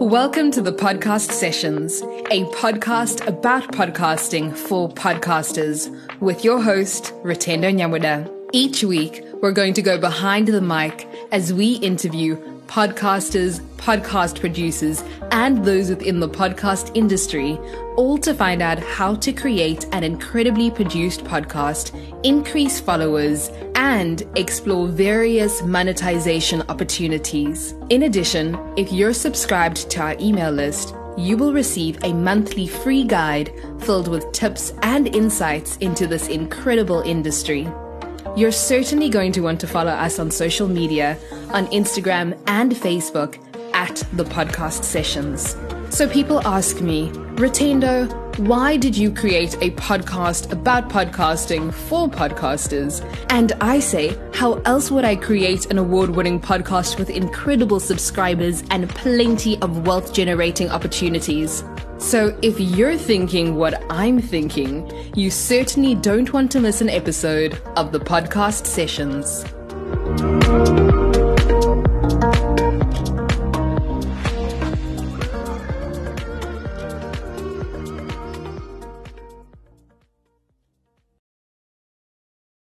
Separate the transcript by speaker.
Speaker 1: Welcome to the Podcast Sessions, a podcast about podcasting for podcasters, with your host, Rutendo Nyamuda. Each week, we're going to go behind the mic as we interview podcasters, podcast producers, and those within the podcast industry, all to find out how to create an incredibly produced podcast, increase followers, and explore various monetization opportunities. In addition, if you're subscribed to our email list, you will receive a monthly free guide filled with tips and insights into this incredible industry. You're certainly going to want to follow us on social media, on Instagram and Facebook at the podcast sessions. So people ask me, Rutendo, why did you create a podcast about podcasting for podcasters? And I say, how else would I create an award winning podcast with incredible subscribers and plenty of wealth generating opportunities? So, if you're thinking what I'm thinking, you certainly don't want to miss an episode of the podcast sessions.